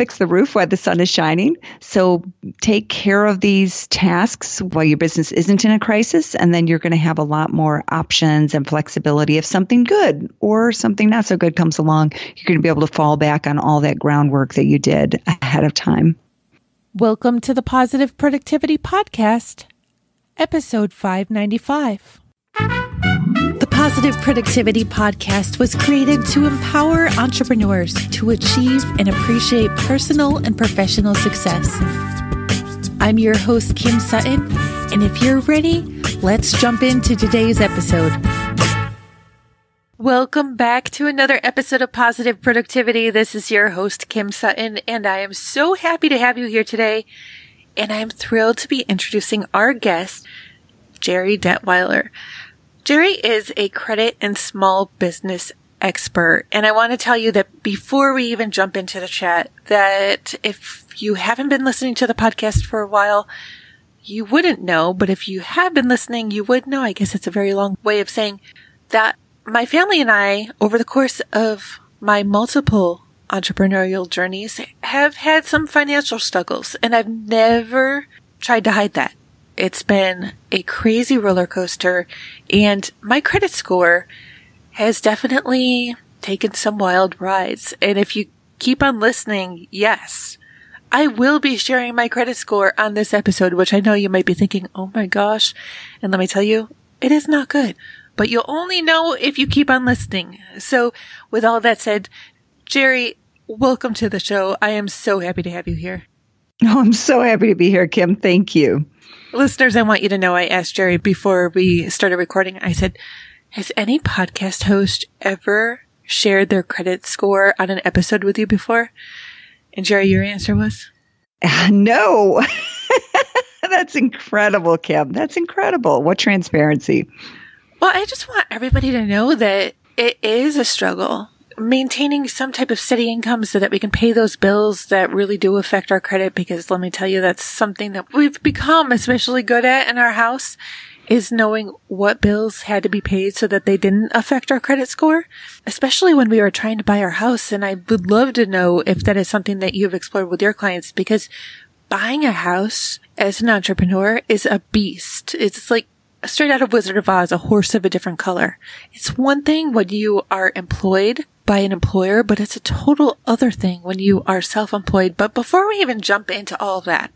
fix the roof while the sun is shining. So take care of these tasks while your business isn't in a crisis, and then you're going to have a lot more options and flexibility. If something good or something not so good comes along, you're going to be able to fall back on all that groundwork that you did ahead of time. Welcome to the Positive Productivity Podcast, episode 595. Positive Productivity Podcast was created to empower entrepreneurs to achieve and appreciate personal and professional success. I'm your host, Kim Sutton, and if you're ready, let's jump into today's episode. Welcome back to another episode of Positive Productivity. This is your host, Kim Sutton, and I am so happy to have you here today. And I'm thrilled to be introducing our guest, Gerri Detweiler. Jerry is a credit and small business expert. And I want to tell you that before we even jump into the chat, that if you haven't been listening to the podcast for a while, you wouldn't know. But if you have been listening, you would know. I guess it's a very long way of saying that my family and I, over the course of my multiple entrepreneurial journeys, have had some financial struggles and I've never tried to hide that. It's been a crazy roller coaster and my credit score has definitely taken some wild rides. And if you keep on listening, yes, I will be sharing my credit score on this episode, which I know you might be thinking, oh my gosh. And let me tell you, it is not good, but you'll only know if you keep on listening. So with all that said, Gerri, welcome to the show. I am so happy to have you here. Oh, I'm so happy to be here, Kim. Thank you. Listeners, I want you to know I asked Gerri before we started recording. I said, has any podcast host ever shared their credit score on an episode with you before? And Gerri, your answer was? Uh, no. That's incredible, Kim. That's incredible. What transparency. Well, I just want everybody to know that it is a struggle maintaining some type of steady income so that we can pay those bills that really do affect our credit because let me tell you that's something that we've become especially good at in our house is knowing what bills had to be paid so that they didn't affect our credit score, especially when we were trying to buy our house. And I would love to know if that is something that you've explored with your clients because buying a house as an entrepreneur is a beast. It's like straight out of Wizard of Oz, a horse of a different color. It's one thing when you are employed by an employer, but it's a total other thing when you are self-employed. But before we even jump into all of that,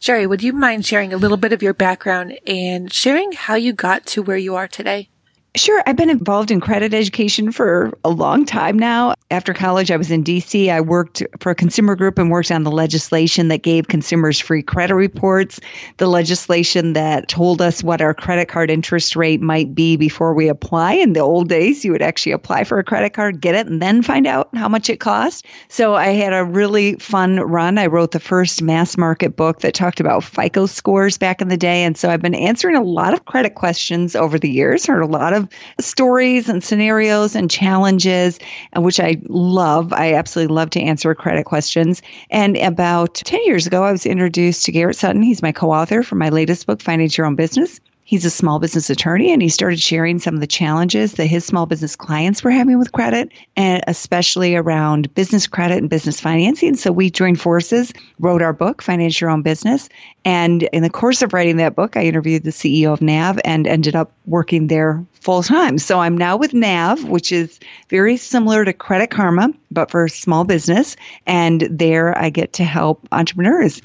Gerri, would you mind sharing a little bit of your background and sharing how you got to where you are today? Sure. I've been involved in credit education for a long time now. After college, I was in DC. I worked for a consumer group and worked on the legislation that gave consumers free credit reports, the legislation that told us what our credit card interest rate might be before we apply. In the old days, you would actually apply for a credit card, get it, and then find out how much it cost. So I had a really fun run. I wrote the first mass market book that talked about FICO scores back in the day. And so I've been answering a lot of credit questions over the years, heard a lot of of stories and scenarios and challenges, uh, which I love. I absolutely love to answer credit questions. And about 10 years ago, I was introduced to Garrett Sutton. He's my co author for my latest book, Finance Your Own Business. He's a small business attorney and he started sharing some of the challenges that his small business clients were having with credit and especially around business credit and business financing. So we joined forces, wrote our book, Finance Your Own Business. And in the course of writing that book, I interviewed the CEO of NAV and ended up working there full time. So I'm now with NAV, which is very similar to Credit Karma, but for small business. And there I get to help entrepreneurs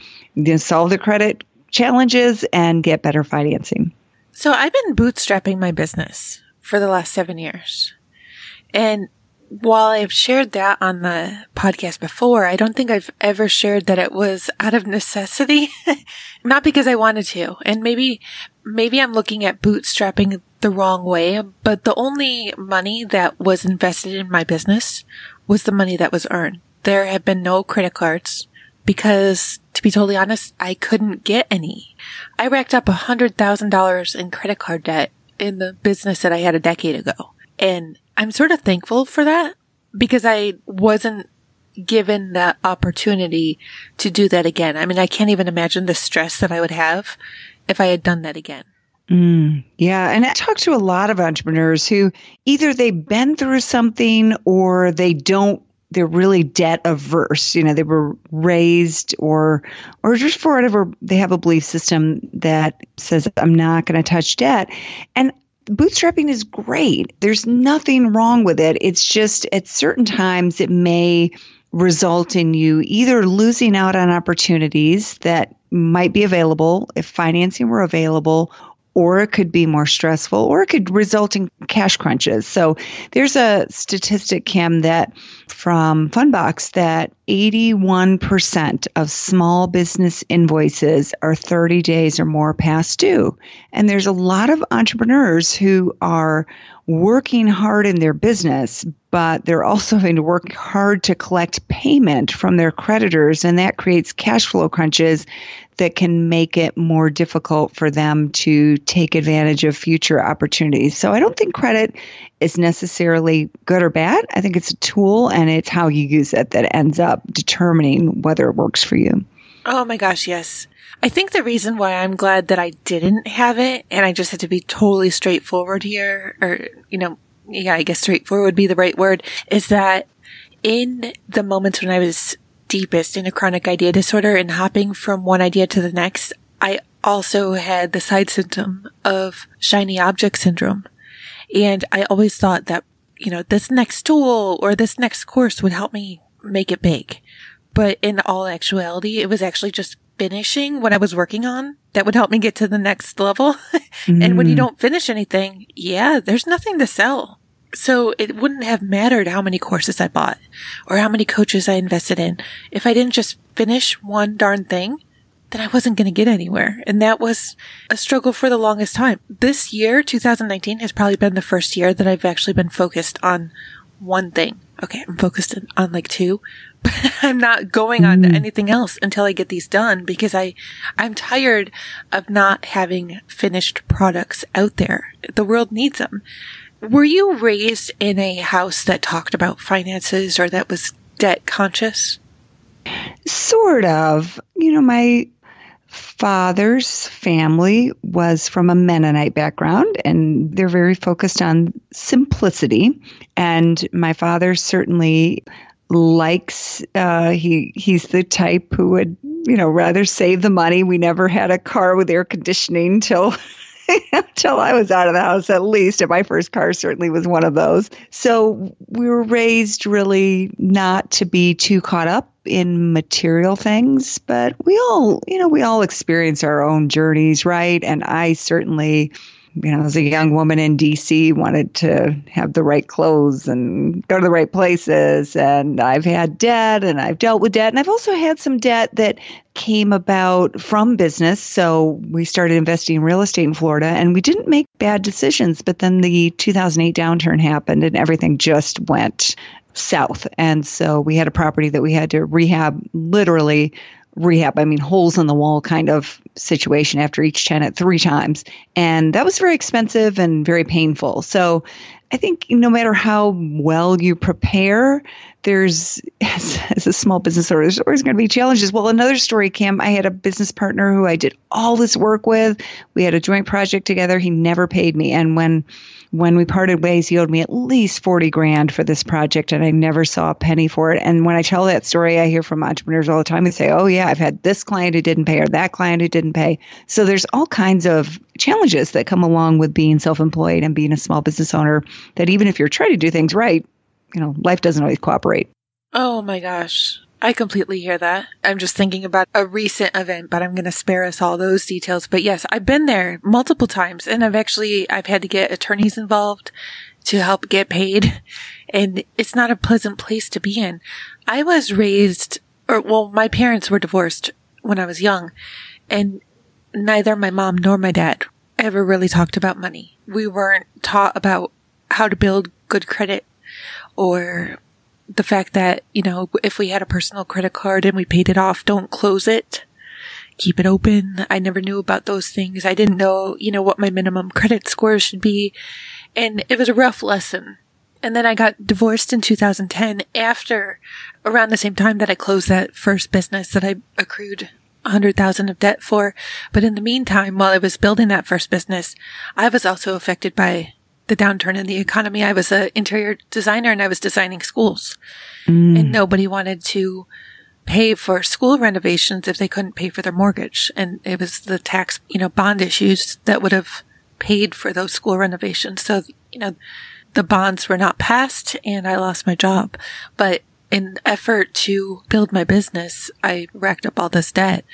solve their credit challenges and get better financing. So I've been bootstrapping my business for the last seven years. And while I've shared that on the podcast before, I don't think I've ever shared that it was out of necessity, not because I wanted to. And maybe, maybe I'm looking at bootstrapping the wrong way, but the only money that was invested in my business was the money that was earned. There have been no credit cards because to be totally honest, I couldn't get any. I racked up a hundred thousand dollars in credit card debt in the business that I had a decade ago. And I'm sort of thankful for that because I wasn't given that opportunity to do that again. I mean, I can't even imagine the stress that I would have if I had done that again. Mm, yeah. And I talk to a lot of entrepreneurs who either they've been through something or they don't they're really debt averse. You know, they were raised or or just for whatever they have a belief system that says I'm not going to touch debt. And bootstrapping is great. There's nothing wrong with it. It's just at certain times it may result in you either losing out on opportunities that might be available if financing were available or it could be more stressful, or it could result in cash crunches. So there's a statistic, Kim, that from Fundbox that 81% of small business invoices are 30 days or more past due. And there's a lot of entrepreneurs who are working hard in their business, but they're also having to work hard to collect payment from their creditors, and that creates cash flow crunches that can make it more difficult for them to take advantage of future opportunities. So I don't think credit is necessarily good or bad. I think it's a tool and it's how you use it that ends up determining whether it works for you. Oh my gosh, yes. I think the reason why I'm glad that I didn't have it and I just had to be totally straightforward here, or, you know, yeah, I guess straightforward would be the right word, is that in the moments when I was deepest in a chronic idea disorder and hopping from one idea to the next, I also had the side symptom of shiny object syndrome. And I always thought that, you know, this next tool or this next course would help me make it big. But in all actuality, it was actually just finishing what I was working on that would help me get to the next level. mm. and when you mm. don't finish anything, yeah, there's nothing to sell. So it wouldn't have mattered how many courses I bought or how many coaches I invested in. If I didn't just finish one darn thing, then I wasn't going to get anywhere. And that was a struggle for the longest time. This year, 2019, has probably been the first year that I've actually been focused on one thing. Okay, I'm focused on like two, but I'm not going on to mm. anything else until I get these done because I, I'm tired of not having finished products out there. The world needs them. Were you raised in a house that talked about finances or that was debt conscious? Sort of. You know, my father's family was from a Mennonite background and they're very focused on simplicity. And my father certainly likes uh, he he's the type who would you know rather save the money we never had a car with air conditioning till until I was out of the house, at least. And my first car certainly was one of those. So we were raised really not to be too caught up in material things, but we all, you know, we all experience our own journeys, right? And I certainly you know, as a young woman in DC, wanted to have the right clothes and go to the right places. And I've had debt and I've dealt with debt. And I've also had some debt that came about from business. So we started investing in real estate in Florida and we didn't make bad decisions. But then the 2008 downturn happened and everything just went south. And so we had a property that we had to rehab literally rehab, I mean, holes in the wall kind of situation after each tenant three times. And that was very expensive and very painful. So I think no matter how well you prepare, there's, as, as a small business owner, there's always going to be challenges. Well, another story, Kim, I had a business partner who I did all this work with. We had a joint project together. He never paid me. And when when we parted ways, he owed me at least 40 grand for this project, and I never saw a penny for it. And when I tell that story, I hear from entrepreneurs all the time. They say, Oh, yeah, I've had this client who didn't pay, or that client who didn't pay. So there's all kinds of challenges that come along with being self employed and being a small business owner that even if you're trying to do things right, you know, life doesn't always cooperate. Oh my gosh. I completely hear that. I'm just thinking about a recent event, but I'm going to spare us all those details. But yes, I've been there multiple times and I've actually, I've had to get attorneys involved to help get paid. And it's not a pleasant place to be in. I was raised, or well, my parents were divorced when I was young and neither my mom nor my dad ever really talked about money. We weren't taught about how to build good credit or the fact that, you know, if we had a personal credit card and we paid it off, don't close it. Keep it open. I never knew about those things. I didn't know, you know, what my minimum credit score should be. And it was a rough lesson. And then I got divorced in 2010 after around the same time that I closed that first business that I accrued a 100,000 of debt for. But in the meantime, while I was building that first business, I was also affected by the downturn in the economy. I was an interior designer and I was designing schools mm. and nobody wanted to pay for school renovations if they couldn't pay for their mortgage. And it was the tax, you know, bond issues that would have paid for those school renovations. So, you know, the bonds were not passed and I lost my job. But in effort to build my business, I racked up all this debt.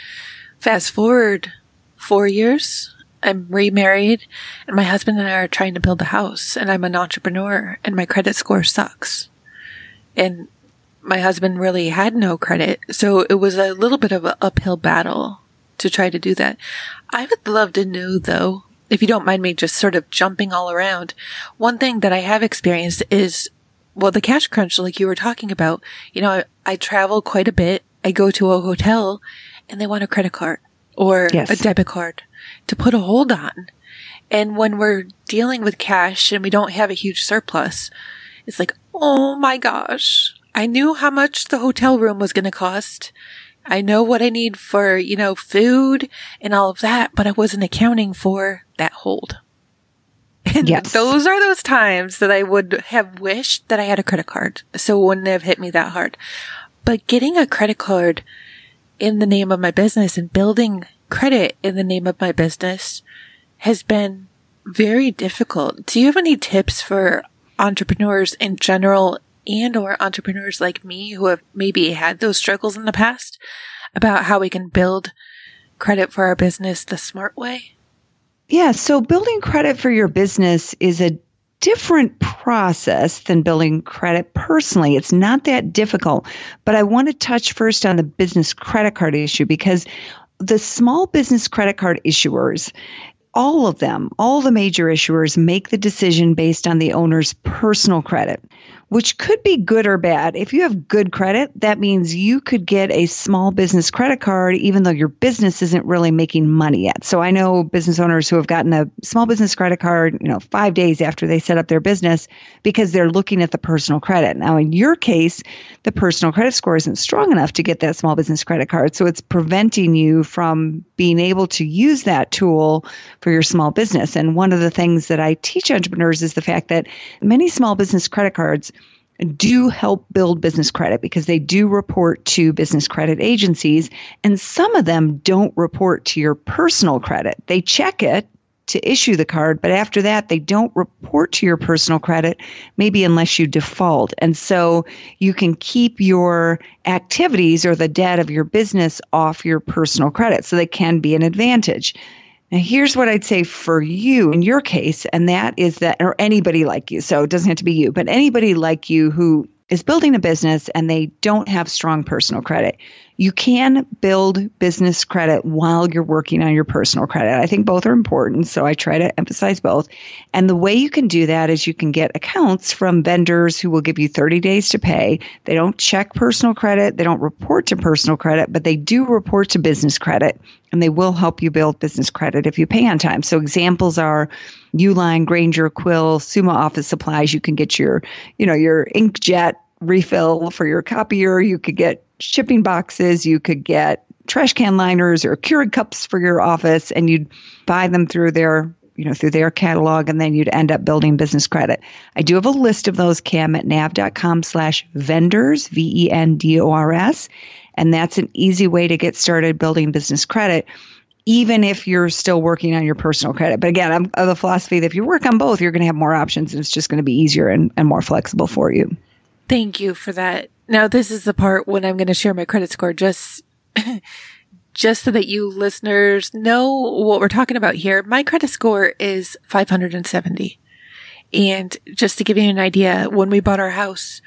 Fast forward four years, I'm remarried and my husband and I are trying to build a house and I'm an entrepreneur and my credit score sucks. And my husband really had no credit. So it was a little bit of an uphill battle to try to do that. I would love to know though, if you don't mind me just sort of jumping all around, one thing that I have experienced is, well, the cash crunch, like you were talking about, you know, I, I travel quite a bit. I go to a hotel and they want a credit card or yes. a debit card to put a hold on. And when we're dealing with cash and we don't have a huge surplus, it's like, oh my gosh, I knew how much the hotel room was going to cost. I know what I need for, you know, food and all of that, but I wasn't accounting for that hold. And yes. those are those times that I would have wished that I had a credit card. So it wouldn't have hit me that hard. But getting a credit card in the name of my business and building credit in the name of my business has been very difficult. Do you have any tips for entrepreneurs in general and or entrepreneurs like me who have maybe had those struggles in the past about how we can build credit for our business the smart way? Yeah, so building credit for your business is a different process than building credit personally. It's not that difficult, but I want to touch first on the business credit card issue because the small business credit card issuers all of them, all the major issuers make the decision based on the owner's personal credit which could be good or bad. If you have good credit, that means you could get a small business credit card even though your business isn't really making money yet. So I know business owners who have gotten a small business credit card, you know, 5 days after they set up their business because they're looking at the personal credit. Now in your case, the personal credit score isn't strong enough to get that small business credit card, so it's preventing you from being able to use that tool for your small business. And one of the things that I teach entrepreneurs is the fact that many small business credit cards do help build business credit because they do report to business credit agencies and some of them don't report to your personal credit. They check it to issue the card, but after that, they don't report to your personal credit, maybe unless you default. And so you can keep your activities or the debt of your business off your personal credit. So they can be an advantage. Now, here's what I'd say for you in your case, and that is that, or anybody like you, so it doesn't have to be you, but anybody like you who is building a business and they don't have strong personal credit. You can build business credit while you're working on your personal credit. I think both are important, so I try to emphasize both. And the way you can do that is you can get accounts from vendors who will give you 30 days to pay. They don't check personal credit, they don't report to personal credit, but they do report to business credit, and they will help you build business credit if you pay on time. So examples are Uline, Grainger, Quill, Summa Office Supplies. You can get your, you know, your inkjet refill for your copier. You could get shipping boxes. You could get trash can liners or Keurig cups for your office, and you'd buy them through their you know through their catalog and then you'd end up building business credit i do have a list of those Kim at nav.com slash vendors v-e-n-d-o-r-s and that's an easy way to get started building business credit even if you're still working on your personal credit but again i'm of the philosophy that if you work on both you're going to have more options and it's just going to be easier and, and more flexible for you Thank you for that. Now, this is the part when I'm going to share my credit score just, just so that you listeners know what we're talking about here. My credit score is 570. And just to give you an idea, when we bought our house,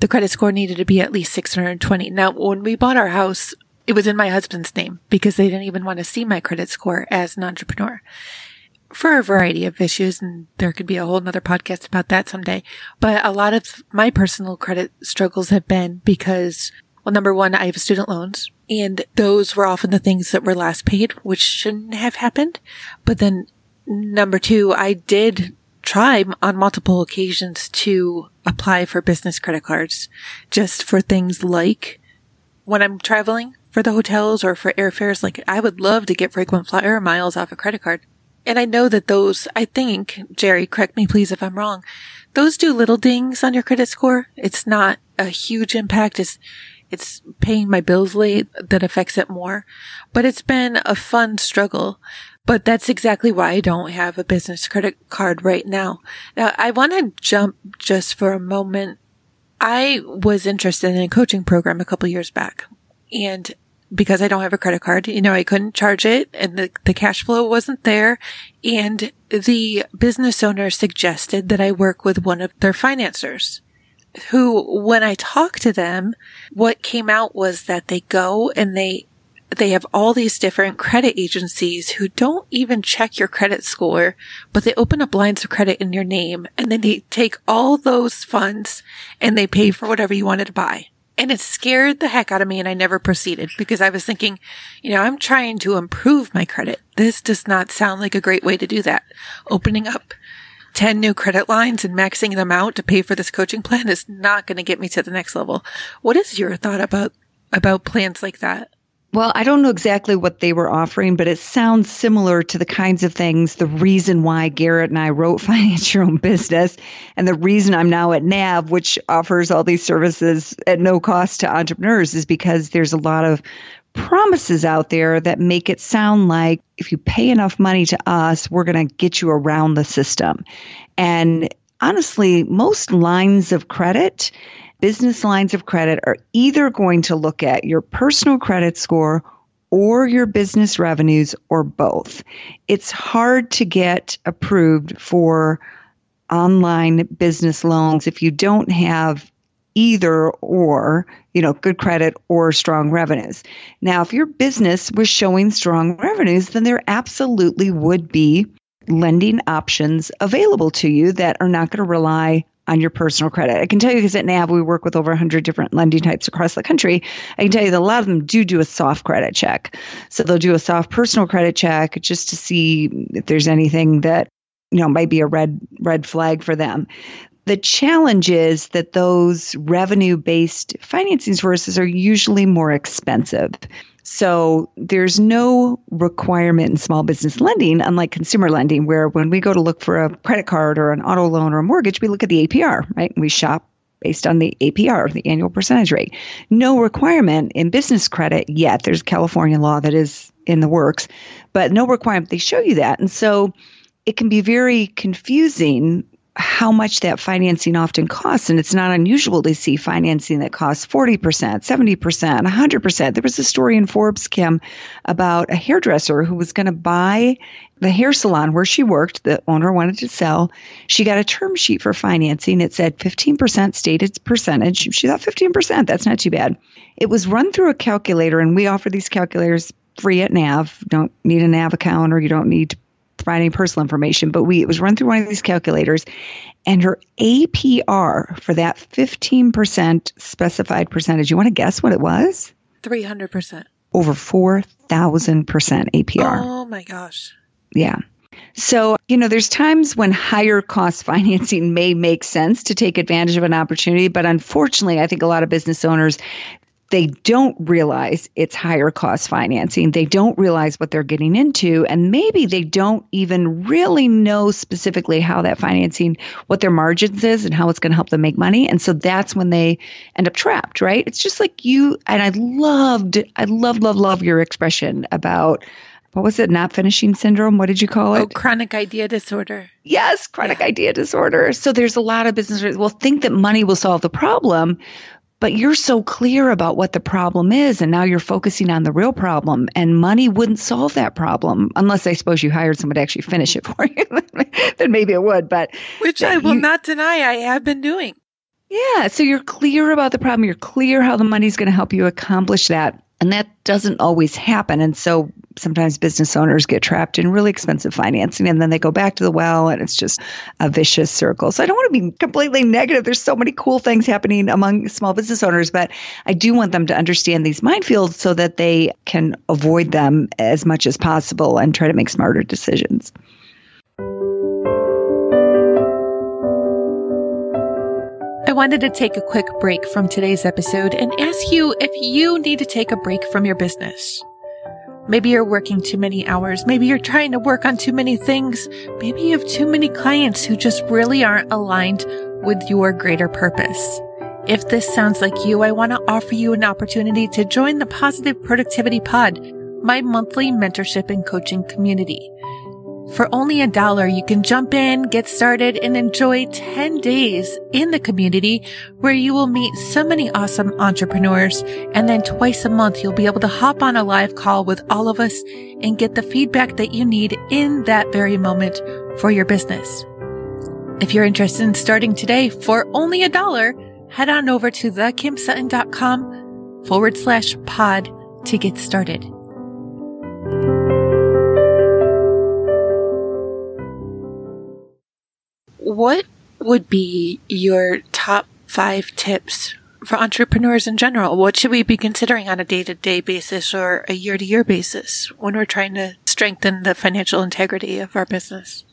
the credit score needed to be at least 620. Now, when we bought our house, it was in my husband's name because they didn't even want to see my credit score as an entrepreneur for a variety of issues. And there could be a whole nother podcast about that someday. But a lot of my personal credit struggles have been because, well, number one, I have student loans and those were often the things that were last paid, which shouldn't have happened. But then number two, I did try on multiple occasions to apply for business credit cards just for things like when I'm traveling for the hotels or for airfares. Like I would love to get frequent flyer miles off a credit card And I know that those, I think, Gerri, correct me please if I'm wrong, those do little dings on your credit score. It's not a huge impact. It's, it's paying my bills late that affects it more, but it's been a fun struggle. But that's exactly why I don't have a business credit card right now. Now I want to jump just for a moment. I was interested in a coaching program a couple years back and because I don't have a credit card, you know, I couldn't charge it and the, the cash flow wasn't there. And the business owner suggested that I work with one of their financiers who, when I talked to them, what came out was that they go and they, they have all these different credit agencies who don't even check your credit score, but they open up lines of credit in your name and then they take all those funds and they pay for whatever you wanted to buy. And it scared the heck out of me and I never proceeded because I was thinking, you know, I'm trying to improve my credit. This does not sound like a great way to do that. Opening up 10 new credit lines and maxing them out to pay for this coaching plan is not going to get me to the next level. What is your thought about, about plans like that? Well, I don't know exactly what they were offering, but it sounds similar to the kinds of things, the reason why Garrett and I wrote Finance Your Own Business, and the reason I'm now at NAV, which offers all these services at no cost to entrepreneurs, is because there's a lot of promises out there that make it sound like if you pay enough money to us, we're going to get you around the system. And honestly, most lines of credit business lines of credit are either going to look at your personal credit score or your business revenues or both. It's hard to get approved for online business loans if you don't have either or, you know, good credit or strong revenues. Now, if your business was showing strong revenues, then there absolutely would be lending options available to you that are not going to rely on your personal credit. I can tell you because at NAV we work with over 100 different lending types across the country. I can tell you that a lot of them do do a soft credit check. So they'll do a soft personal credit check just to see if there's anything that you know might be a red red flag for them. The challenge is that those revenue based financing sources are usually more expensive. So there's no requirement in small business lending, unlike consumer lending, where when we go to look for a credit card or an auto loan or a mortgage, we look at the APR, right? We shop based on the APR, the annual percentage rate. No requirement in business credit yet. There's California law that is in the works, but no requirement. They show you that. And so it can be very confusing how much that financing often costs. And it's not unusual to see financing that costs 40%, 70%, 100%. There was a story in Forbes, Kim, about a hairdresser who was going to buy the hair salon where she worked. The owner wanted to sell. She got a term sheet for financing. It said 15% stated percentage. She thought 15%, that's not too bad. It was run through a calculator, and we offer these calculators free at NAV. Don't need a NAV account or you don't need any personal information, but we it was run through one of these calculators, and her APR for that 15% specified percentage. You want to guess what it was? 300%. Over 4,000% APR. Oh my gosh. Yeah. So, you know, there's times when higher cost financing may make sense to take advantage of an opportunity, but unfortunately, I think a lot of business owners they don't realize it's higher cost financing. They don't realize what they're getting into. And maybe they don't even really know specifically how that financing, what their margins is and how it's going to help them make money. And so that's when they end up trapped, right? It's just like you, and I loved, I love, love, love your expression about what was it? Not finishing syndrome. What did you call oh, it? Oh, chronic idea disorder. Yes, chronic yeah. idea disorder. So there's a lot of business. will think that money will solve the problem, but you're so clear about what the problem is and now you're focusing on the real problem and money wouldn't solve that problem unless i suppose you hired someone to actually finish it for you. Then maybe it would but which i will you, not deny i have been doing. Yeah so you're clear about the problem. You're clear how the money's going to help you accomplish that and that doesn't always happen. And so sometimes business owners get trapped in really expensive financing and then they go back to the well and it's just a vicious circle. So I don't want to be completely negative. There's so many cool things happening among small business owners, but I do want them to understand these minefields so that they can avoid them as much as possible and try to make smarter decisions. I wanted to take a quick break from today's episode and ask you if you need to take a break from your business. Maybe you're working too many hours. Maybe you're trying to work on too many things. Maybe you have too many clients who just really aren't aligned with your greater purpose. If this sounds like you, I want to offer you an opportunity to join the Positive Productivity Pod, my monthly mentorship and coaching community. For only a dollar, you can jump in, get started, and enjoy 10 days in the community where you will meet so many awesome entrepreneurs. And then twice a month, you'll be able to hop on a live call with all of us and get the feedback that you need in that very moment for your business. If you're interested in starting today for only a dollar, head on over to thekimsutton.com forward slash pod to get started. What would be your top five tips for entrepreneurs in general? What should we be considering on a day to day basis or a year to year basis when we're trying to strengthen the financial integrity of our business?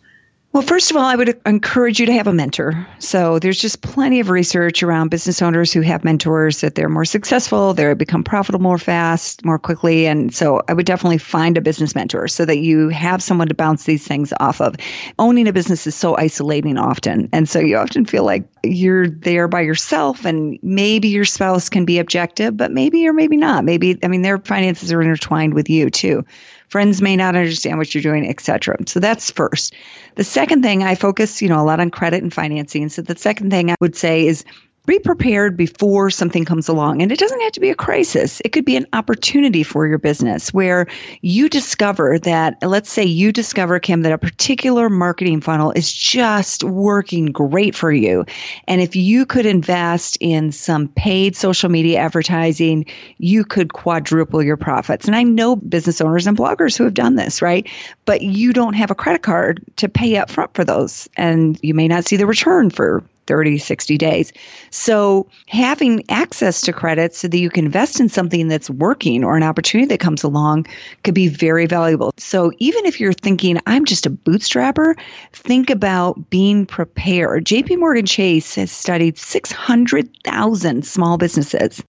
Well, first of all, I would encourage you to have a mentor. So there's just plenty of research around business owners who have mentors that they're more successful, they become profitable more fast, more quickly. And so I would definitely find a business mentor so that you have someone to bounce these things off of. Owning a business is so isolating often. And so you often feel like you're there by yourself and maybe your spouse can be objective, but maybe or maybe not. Maybe, I mean, their finances are intertwined with you too. Friends may not understand what you're doing, etc. So that's first. The second thing I focus, you know, a lot on credit and financing. So the second thing I would say is be prepared before something comes along. And it doesn't have to be a crisis. It could be an opportunity for your business where you discover that, let's say you discover, Kim, that a particular marketing funnel is just working great for you. And if you could invest in some paid social media advertising, you could quadruple your profits. And I know business owners and bloggers who have done this, right? But you don't have a credit card to pay up front for those. And you may not see the return for 30, 60 days. So having access to credit so that you can invest in something that's working or an opportunity that comes along could be very valuable. So even if you're thinking, I'm just a bootstrapper, think about being prepared. JP Morgan Chase has studied 600,000 small businesses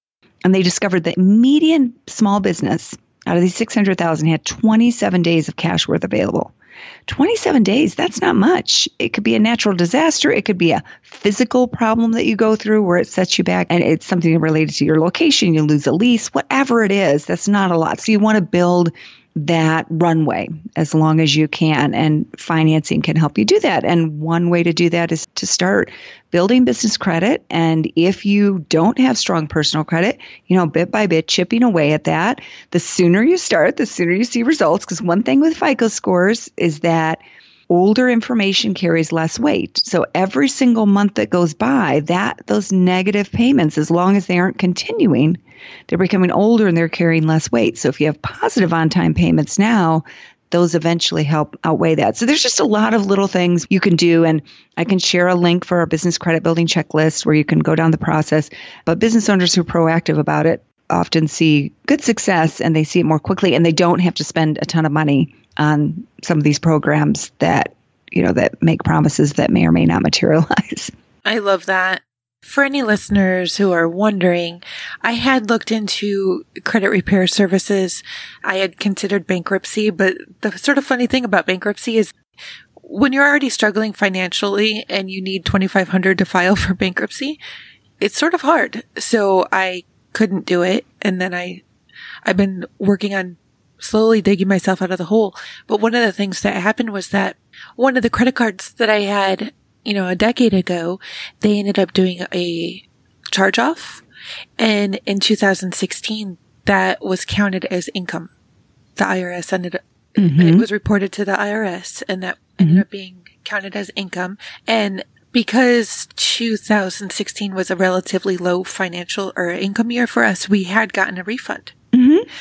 and they discovered that median small business out of these 600,000 had 27 days of cash worth available. 27 days, that's not much. It could be a natural disaster. It could be a physical problem that you go through where it sets you back and it's something related to your location. You lose a lease, whatever it is, that's not a lot. So you want to build that runway as long as you can and financing can help you do that. And one way to do that is to start building business credit. And if you don't have strong personal credit you know bit by bit chipping away at that the sooner you start the sooner you see results. Because one thing with fico scores is that older information carries less weight. So every single month that goes by, that those negative payments, as long as they aren't continuing, they're becoming older and they're carrying less weight. So if you have positive on time payments now, those eventually help outweigh that. So there's just a lot of little things you can do. And I can share a link for our business credit building checklist where you can go down the process. But business owners who are proactive about it often see good success and they see it more quickly and they don't have to spend a ton of money on some of these programs that you know that make promises that may or may not materialize. I love that. For any listeners who are wondering, I had looked into credit repair services. I had considered bankruptcy, but the sort of funny thing about bankruptcy is when you're already struggling financially and you need 2500 to file for bankruptcy, it's sort of hard. So I couldn't do it. And then I, I've been working on slowly digging myself out of the hole. But one of the things that happened was that one of the credit cards that I had, you know, a decade ago, they ended up doing a charge off. And in 2016, that was counted as income. The IRS ended up, mm-hmm. it was reported to the IRS and that mm-hmm. ended up being counted as income. And because 2016 was a relatively low financial or income year for us, we had gotten a refund.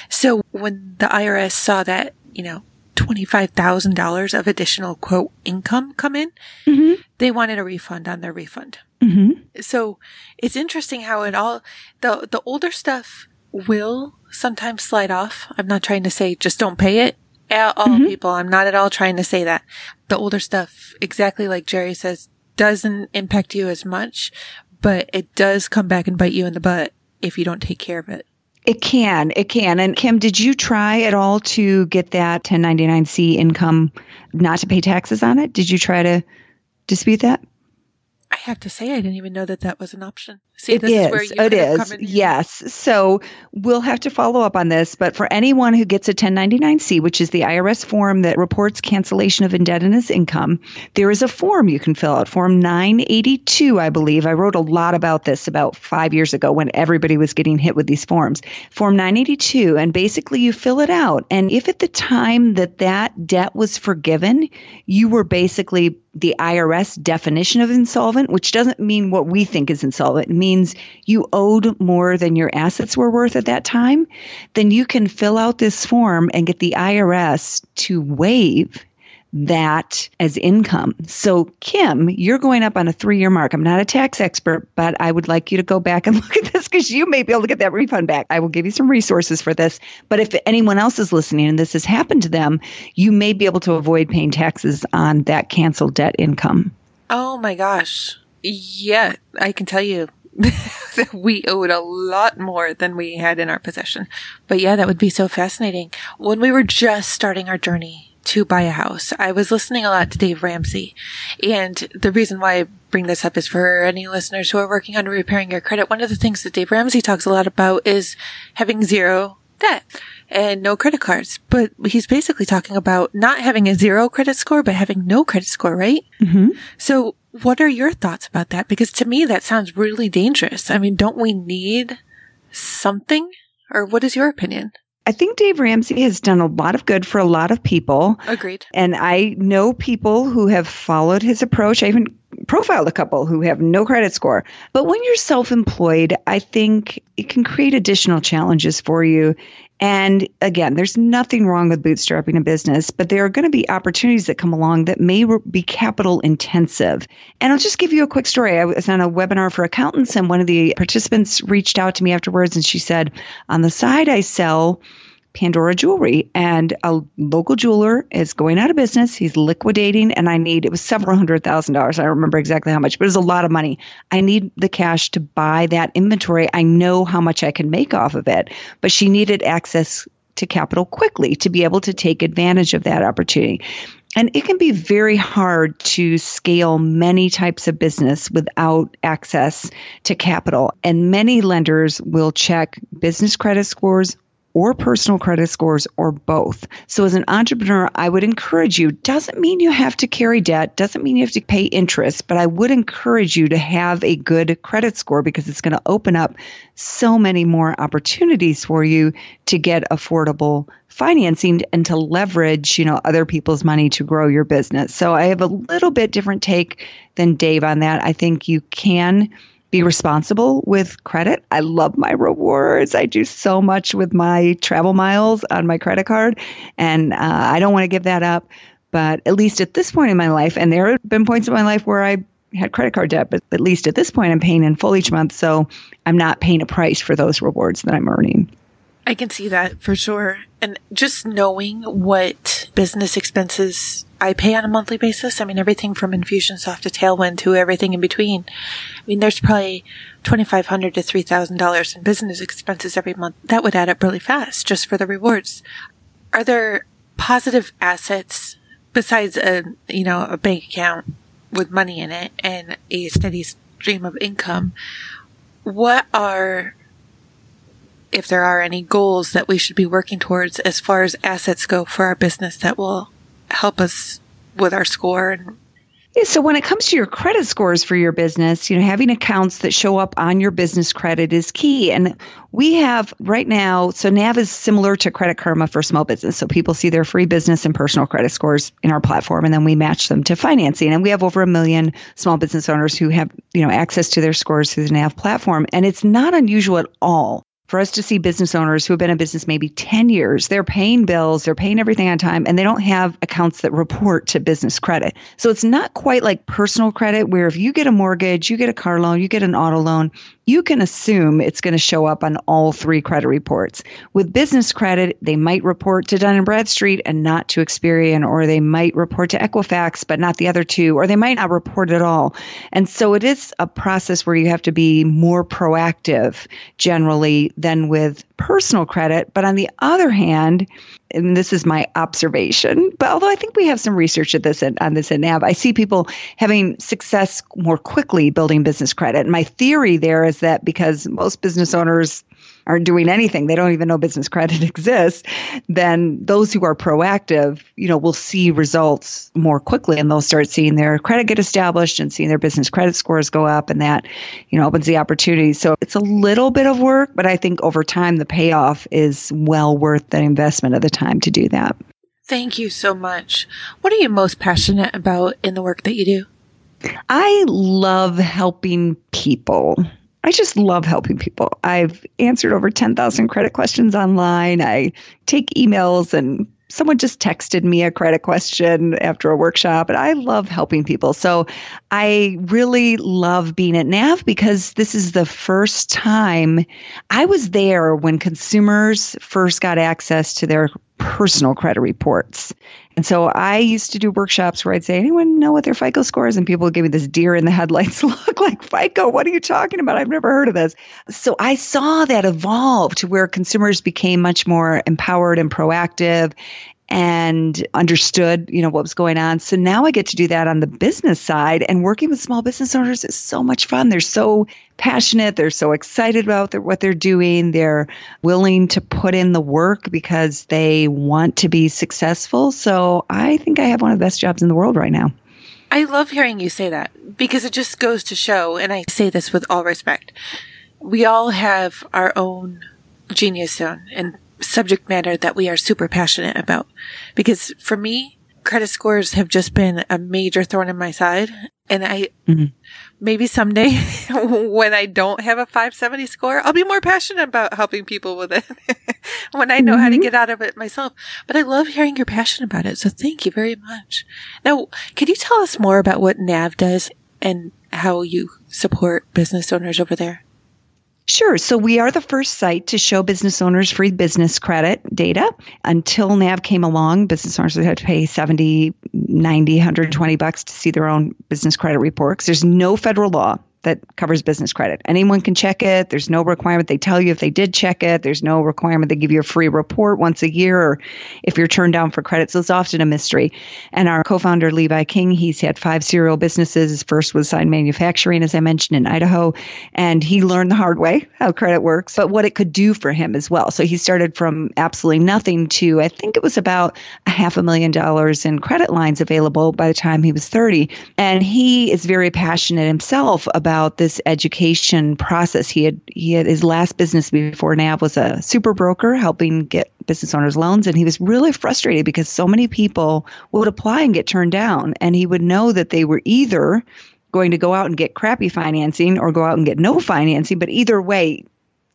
So when the IRS saw that, you know, $25,000 of additional quote income come in, mm-hmm. they wanted a refund on their refund. Mm-hmm. So it's interesting how it all, the, the older stuff will sometimes slide off. I'm not trying to say just don't pay it at all mm-hmm. people. I'm not at all trying to say that. The older stuff, exactly like Gerri says, doesn't impact you as much, but it does come back and bite you in the butt if you don't take care of it. It can. It can. And Kim, did you try at all to get that 1099C income not to pay taxes on it? Did you try to dispute that? I have to say, I didn't even know that that was an option. See, it is. it is. Yes. So we'll have to follow up on this. But for anyone who gets a 1099C, which is the IRS form that reports cancellation of indebtedness income, there is a form you can fill out, Form 982, I believe. I wrote a lot about this about five years ago when everybody was getting hit with these forms. Form 982. And basically, you fill it out. And if at the time that that debt was forgiven, you were basically the IRS definition of insolvent, which doesn't mean what we think is insolvent. It means you owed more than your assets were worth at that time, then you can fill out this form and get the IRS to waive that as income. So, Kim, you're going up on a three year mark. I'm not a tax expert, but I would like you to go back and look at this because you may be able to get that refund back. I will give you some resources for this. But if anyone else is listening and this has happened to them, you may be able to avoid paying taxes on that canceled debt income. Oh my gosh. Yeah, I can tell you we owed a lot more than we had in our possession. But yeah, that would be so fascinating. When we were just starting our journey to buy a house. I was listening a lot to Dave Ramsey. And the reason why I bring this up is for any listeners who are working on repairing your credit. One of the things that Dave Ramsey talks a lot about is having zero debt and no credit cards. But he's basically talking about not having a zero credit score, but having no credit score, right? Mm-hmm. So what are your thoughts about that? Because to me, that sounds really dangerous. I mean, don't we need something? Or what is your opinion? I think Dave Ramsey has done a lot of good for a lot of people. Agreed. And I know people who have followed his approach. I even profiled a couple who have no credit score. But when you're self employed, I think it can create additional challenges for you. And again, there's nothing wrong with bootstrapping a business, but there are going to be opportunities that come along that may be capital intensive. And I'll just give you a quick story. I was on a webinar for accountants, and one of the participants reached out to me afterwards and she said, On the side, I sell Pandora Jewelry, and a local jeweler is going out of business. He's liquidating, and I need it was several hundred thousand dollars. I don't remember exactly how much, but it was a lot of money. I need the cash to buy that inventory. I know how much I can make off of it, but she needed access to capital quickly to be able to take advantage of that opportunity. And it can be very hard to scale many types of business without access to capital. And many lenders will check business credit scores or personal credit scores or both. So as an entrepreneur, I would encourage you, doesn't mean you have to carry debt, doesn't mean you have to pay interest, but I would encourage you to have a good credit score because it's going to open up so many more opportunities for you to get affordable financing and to leverage, you know, other people's money to grow your business. So I have a little bit different take than Dave on that. I think you can be responsible with credit. I love my rewards. I do so much with my travel miles on my credit card, and uh, I don't want to give that up. But at least at this point in my life, and there have been points in my life where I had credit card debt, but at least at this point, I'm paying in full each month. So I'm not paying a price for those rewards that I'm earning. I can see that for sure. And just knowing what business expenses I pay on a monthly basis, I mean, everything from Infusionsoft to Tailwind to everything in between. I mean, there's probably 2,500 to $3,000 in business expenses every month. That would add up really fast just for the rewards. Are there positive assets besides a, you know, a bank account with money in it and a steady stream of income? What are if there are any goals that we should be working towards as far as assets go for our business that will help us with our score and yeah, so when it comes to your credit scores for your business, you know, having accounts that show up on your business credit is key. And we have right now, so NAV is similar to Credit Karma for small business. So people see their free business and personal credit scores in our platform, and then we match them to financing. And we have over a million small business owners who have, you know, access to their scores through the NAV platform. And it's not unusual at all for us to see business owners who have been in business maybe 10 years, they're paying bills, they're paying everything on time, and they don't have accounts that report to business credit. So it's not quite like personal credit, where if you get a mortgage, you get a car loan, you get an auto loan, you can assume it's going to show up on all three credit reports. With business credit, they might report to Dun and Bradstreet and not to Experian, or they might report to Equifax but not the other two, or they might not report at all. And so it is a process where you have to be more proactive generally than with personal credit. But on the other hand, and this is my observation, but although I think we have some research at this on this at NAV, I see people having success more quickly building business credit. And my theory there is that because most business owners aren't doing anything, they don't even know business credit exists, then those who are proactive, you know, will see results more quickly and they'll start seeing their credit get established and seeing their business credit scores go up and that, you know, opens the opportunity. So it's a little bit of work, but I think over time the payoff is well worth the investment of the time to do that. Thank you so much. What are you most passionate about in the work that you do? I love helping people. I just love helping people. I've answered over 10,000 credit questions online. I take emails and someone just texted me a credit question after a workshop and I love helping people. So I really love being at NAV because this is the first time I was there when consumers first got access to their personal credit reports. And so I used to do workshops where I'd say, anyone know what their FICO score is? And people would give me this deer in the headlights look like FICO. What are you talking about? I've never heard of this. So I saw that evolve to where consumers became much more empowered and proactive and understood, you know, what was going on. So now I get to do that on the business side and working with small business owners is so much fun. They're so passionate. They're so excited about their, what they're doing. They're willing to put in the work because they want to be successful. So I think I have one of the best jobs in the world right now. I love hearing you say that because it just goes to show, and I say this with all respect, we all have our own genius zone and subject matter that we are super passionate about. Because for me, credit scores have just been a major thorn in my side. And I, mm-hmm. maybe someday when I don't have a 570 score, I'll be more passionate about helping people with it when I know mm-hmm. how to mm-hmm. get out of it myself. But I love hearing your passion about it. So thank you very much. Now, can you tell us more about what NAV does and how you support business owners over there? Sure. So we are the first site to show business owners free business credit data. Until NAV came along, business owners would have to pay 70, 90, 120 bucks to see their own business credit reports. There's no federal law that covers business credit. Anyone can check it. There's no requirement they tell you if they did check it. There's no requirement they give you a free report once a year or if you're turned down for credit. So it's often a mystery. And our co-founder Levi King, he's had five serial businesses. His first was sign manufacturing, as I mentioned in Idaho, and he learned the hard way how credit works, but what it could do for him as well. So he started from absolutely nothing to I think it was about a half a million dollars in credit lines available by the time he was 30. And he is very passionate himself about about this education process. He had he had his last business before NAV was a super broker helping get business owners loans. And he was really frustrated because so many people would apply and get turned down. And he would know that they were either going to go out and get crappy financing or go out and get no financing. But either way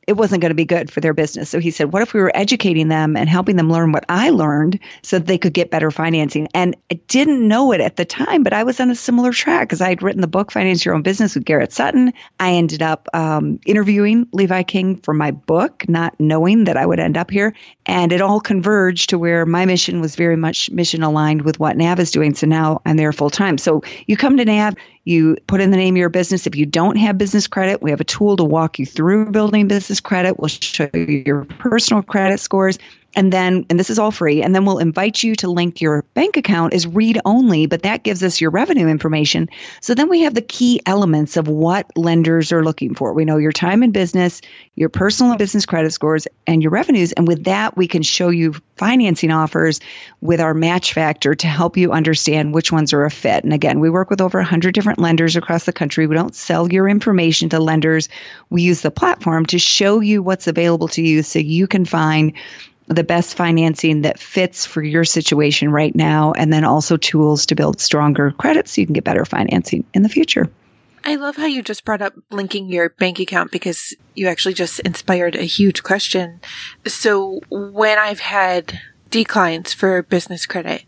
it wasn't going to be good for their business. So he said, what if we were educating them and helping them learn what I learned so that they could get better financing? And I didn't know it at the time, but I was on a similar track because I had written the book, Finance Your Own Business with Garrett Sutton. I ended up um, interviewing Levi King for my book, not knowing that I would end up here. And it all converged to where my mission was very much mission aligned with what NAV is doing. So now I'm there full time. So you come to NAV, you put in the name of your business. If you don't have business credit, we have a tool to walk you through building business credit. We'll show you your personal credit scores and then and this is all free and then we'll invite you to link your bank account is read only but that gives us your revenue information. So then we have the key elements of what lenders are looking for. We know your time in business your personal and business credit scores and your revenues. And with that we can show you financing offers with our match factor to help you understand which ones are a fit. And again we work with over 100 different lenders across the country. We don't sell your information to lenders. We use the platform to show you what's available to you so you can find the best financing that fits for your situation right now, and then also tools to build stronger credit so you can get better financing in the future. I love how you just brought up linking your bank account because you actually just inspired a huge question. So when I've had declines for business credit,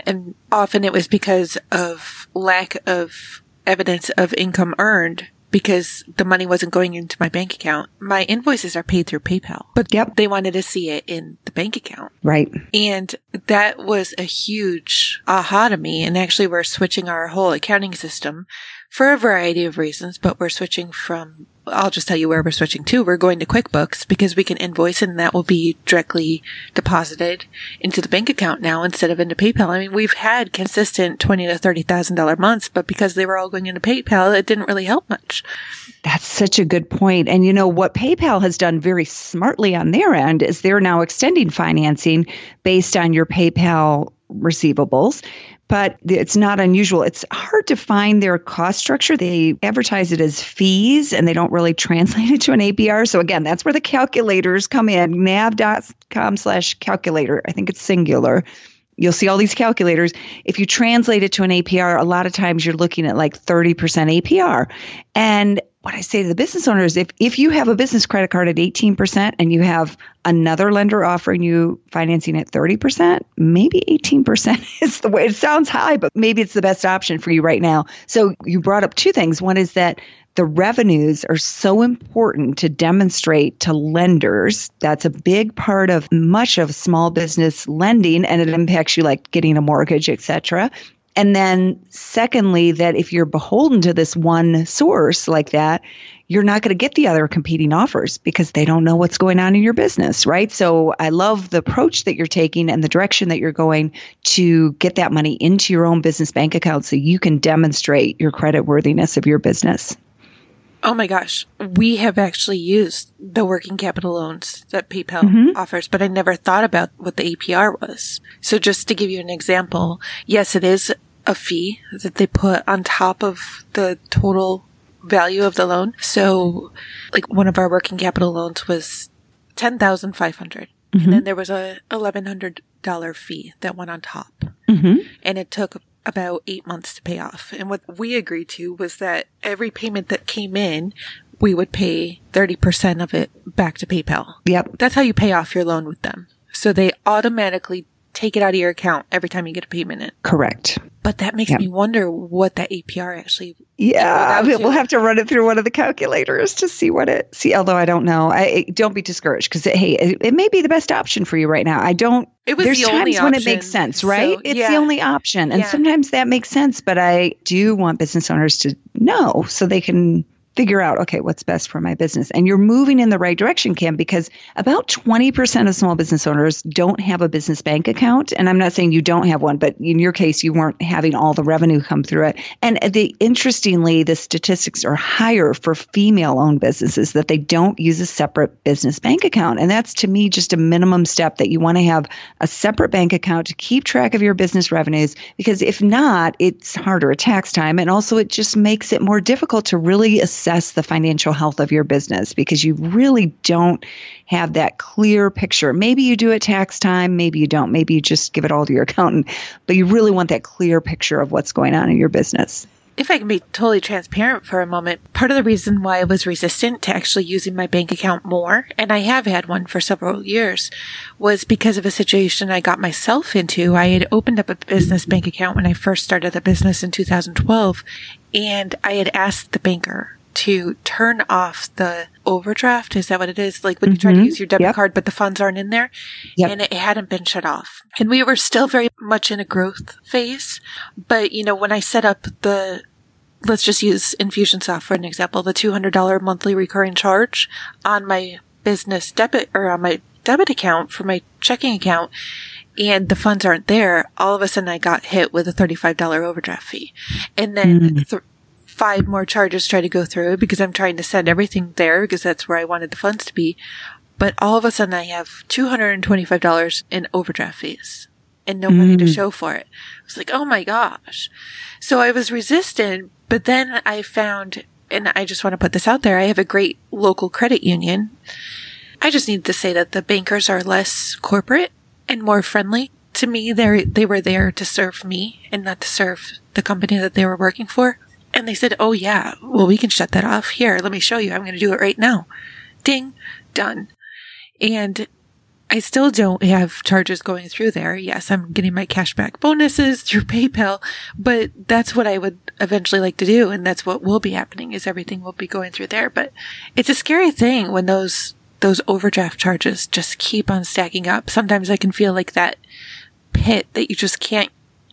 and often it was because of lack of evidence of income earned because the money wasn't going into my bank account. My invoices are paid through PayPal, but Yep. they wanted to see it in the bank account. Right. And that was a huge aha to me. And actually, we're switching our whole accounting system for a variety of reasons, but we're switching from, I'll just tell you where we're switching to. We're going to QuickBooks because we can invoice and that will be directly deposited into the bank account now instead of into PayPal. I mean, we've had consistent twenty to thirty thousand dollar months, but because they were all going into PayPal, it didn't really help much. That's such a good point. And you know what PayPal has done very smartly on their end is they're now extending financing based on your PayPal receivables. But it's not unusual. It's hard to find their cost structure. They advertise it as fees and they don't really translate it to an APR. So again, that's where the calculators come in. nav.com slash calculator. I think it's singular you'll see all these calculators. If you translate it to an APR, a lot of times you're looking at like 30% APR. And what I say to the business owners, if if you have a business credit card at 18% and you have another lender offering you financing at 30%, maybe 18% is the way it sounds high, but maybe it's the best option for you right now. So you brought up two things. One is that the revenues are so important to demonstrate to lenders. That's a big part of much of small business lending and it impacts you like getting a mortgage, etc. And then secondly, that if you're beholden to this one source like that, you're not going to get the other competing offers because they don't know what's going on in your business, right? So I love the approach that you're taking and the direction that you're going to get that money into your own business bank account so you can demonstrate your credit worthiness of your business. Oh my gosh. We have actually used the working capital loans that PayPal mm-hmm. offers, but I never thought about what the APR was. So just to give you an example, yes, it is a fee that they put on top of the total value of the loan. So like one of our working capital loans was 10,500 and mm-hmm. then there was a $1,100 fee that went on top mm-hmm. and it took about eight months to pay off. And what we agreed to was that every payment that came in, we would pay 30% of it back to PayPal. Yep. That's how you pay off your loan with them. So they automatically take it out of your account every time you get a payment in. Correct. But that makes Yep. me wonder what that APR actually. Yeah, we'll have to run it through one of the calculators to see what it see. Although I don't know, I don't be discouraged because hey, it, it may be the best option for you right now. I don't. It was There's the times only when it makes sense, so, right? it's yeah. the only option, and Yeah. sometimes that makes sense. But I do want business owners to know so they can figure out okay what's best for my business. And you're moving in the right direction kim because about 20% of small business owners don't have a business bank account. And i'm not saying you don't have one but in your case you weren't having all the revenue come through it. And the interestingly the statistics are higher for female owned businesses that they don't use a separate business bank account. And that's to me just a minimum step that you want to have a separate bank account to keep track of your business revenues because if not it's harder at tax time. And also it just makes it more difficult to really the financial health of your business because you really don't have that clear picture. Maybe you do at tax time, maybe you don't. Maybe you just give it all to your accountant, but you really want that clear picture of what's going on in your business. If I can be totally transparent for a moment, part of the reason why I was resistant to actually using my bank account more, and I have had one for several years, was because of a situation I got myself into. I had opened up a business bank account when I first started the business in 2012, and I had asked the banker to turn off the overdraft. Is that what it is? Like when you try to mm-hmm. use your debit Yep. card, but the funds aren't in there. Yep. And it hadn't been shut off. And we were still very much in a growth phase. But, you know, when I set up the, let's just use Infusionsoft for an example, the $200 monthly recurring charge on my business debit or on my debit account for my checking account and the funds aren't there, all of a sudden I got hit with a $35 overdraft fee. And then mm. th- five more charges try to go through because I'm trying to send everything there because that's where I wanted the funds to be. But all of a sudden I have $225 in overdraft fees and no money to mm. show for it. I was like, oh my gosh. So I was resistant, but then I found, and I just want to put this out there, I have a great local credit union. I just need to say that the bankers are less corporate and more friendly. To me, they they were there to serve me and not to serve the company that they were working for. And they said, "Oh yeah, well we can shut that off. Here, let me show you. I'm going to do it right now." Ding, done. And I still don't have charges going through there. Yes, I'm getting my cashback bonuses through PayPal, but that's what I would eventually like to do. And that's what will be happening is everything will be going through there. But it's a scary thing when those, those overdraft charges just keep on stacking up. Sometimes I can feel like that pit that you just can't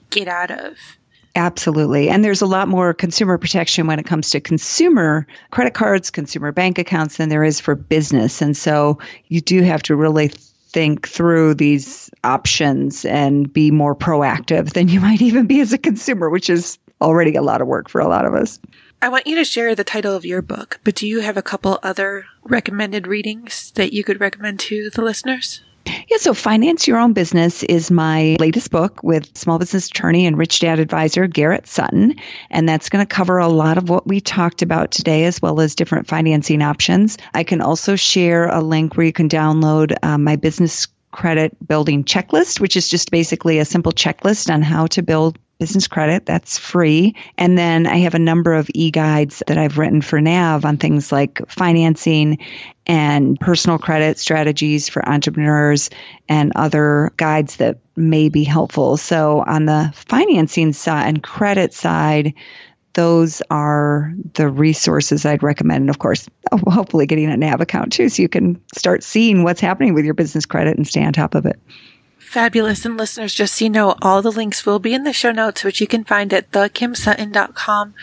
get out of. Absolutely. And there's a lot more consumer protection when it comes to consumer credit cards, consumer bank accounts than there is for business. And so you do have to really think through these options and be more proactive than you might even be as a consumer, which is already a lot of work for a lot of us. I want you to share the title of your book, but do you have a couple other recommended readings that you could recommend to the listeners? Yeah, so Finance Your Own Business is my latest book with small business attorney and rich dad advisor Garrett Sutton. And that's going to cover a lot of what we talked about today, as well as different financing options. I can also share a link where you can download um, my business credit building checklist, which is just basically a simple checklist on how to build business credit. That's free. And then I have a number of e guides that I've written for NAV on things like financing and personal credit strategies for entrepreneurs and other guides that may be helpful. So on the financing side and credit side, those are the resources I'd recommend. And of course, hopefully getting a NAV account too, so you can start seeing what's happening with your business credit and stay on top of it. Fabulous. And listeners, just so you know, all the links will be in the show notes, which you can find at thekimsutton.com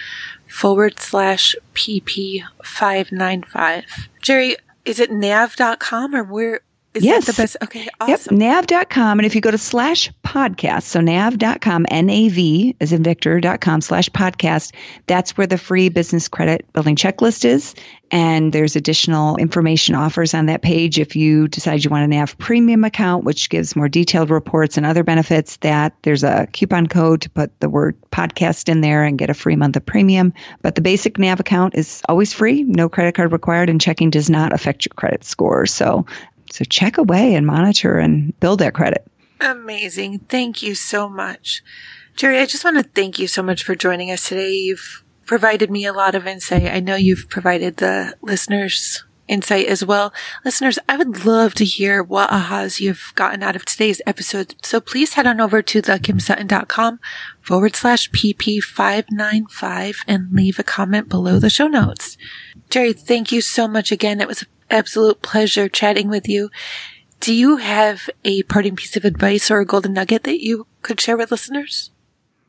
forward slash PP595. Gerri, is it nav.com or where? Is yes. that the best? Okay, awesome. Yep, nav.com. And if you go to slash podcast, so nav.com, N-A-V as in Victor.com slash podcast, that's where the free business credit building checklist is. And there's additional information offers on that page. If you decide you want a NAV premium account, which gives more detailed reports and other benefits, that there's a coupon code to put the word podcast in there and get a free month of premium. But the basic NAV account is always free, no credit card required, and checking does not affect your credit score. So so check away and monitor and build that credit. Amazing. Thank you so much. Gerri, I just want to thank you so much for joining us today. You've provided me a lot of insight. I know you've provided the listeners insight as well. Listeners, I would love to hear what ahas you've gotten out of today's episode. So please head on over to thekimsutton.com forward slash PP595 and leave a comment below the show notes. Gerri, thank you so much again. It was an absolute pleasure chatting with you. Do you have a parting piece of advice or a golden nugget that you could share with listeners?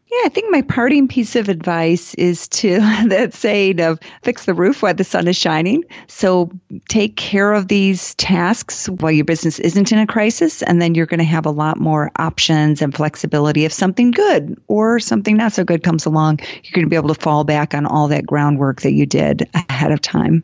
Yeah, I think my parting piece of advice is to that saying of fix the roof while the sun is shining. So take care of these tasks while your business isn't in a crisis, and then you're going to have a lot more options and flexibility. If something good or something not so good comes along, you're going to be able to fall back on all that groundwork that you did ahead of time.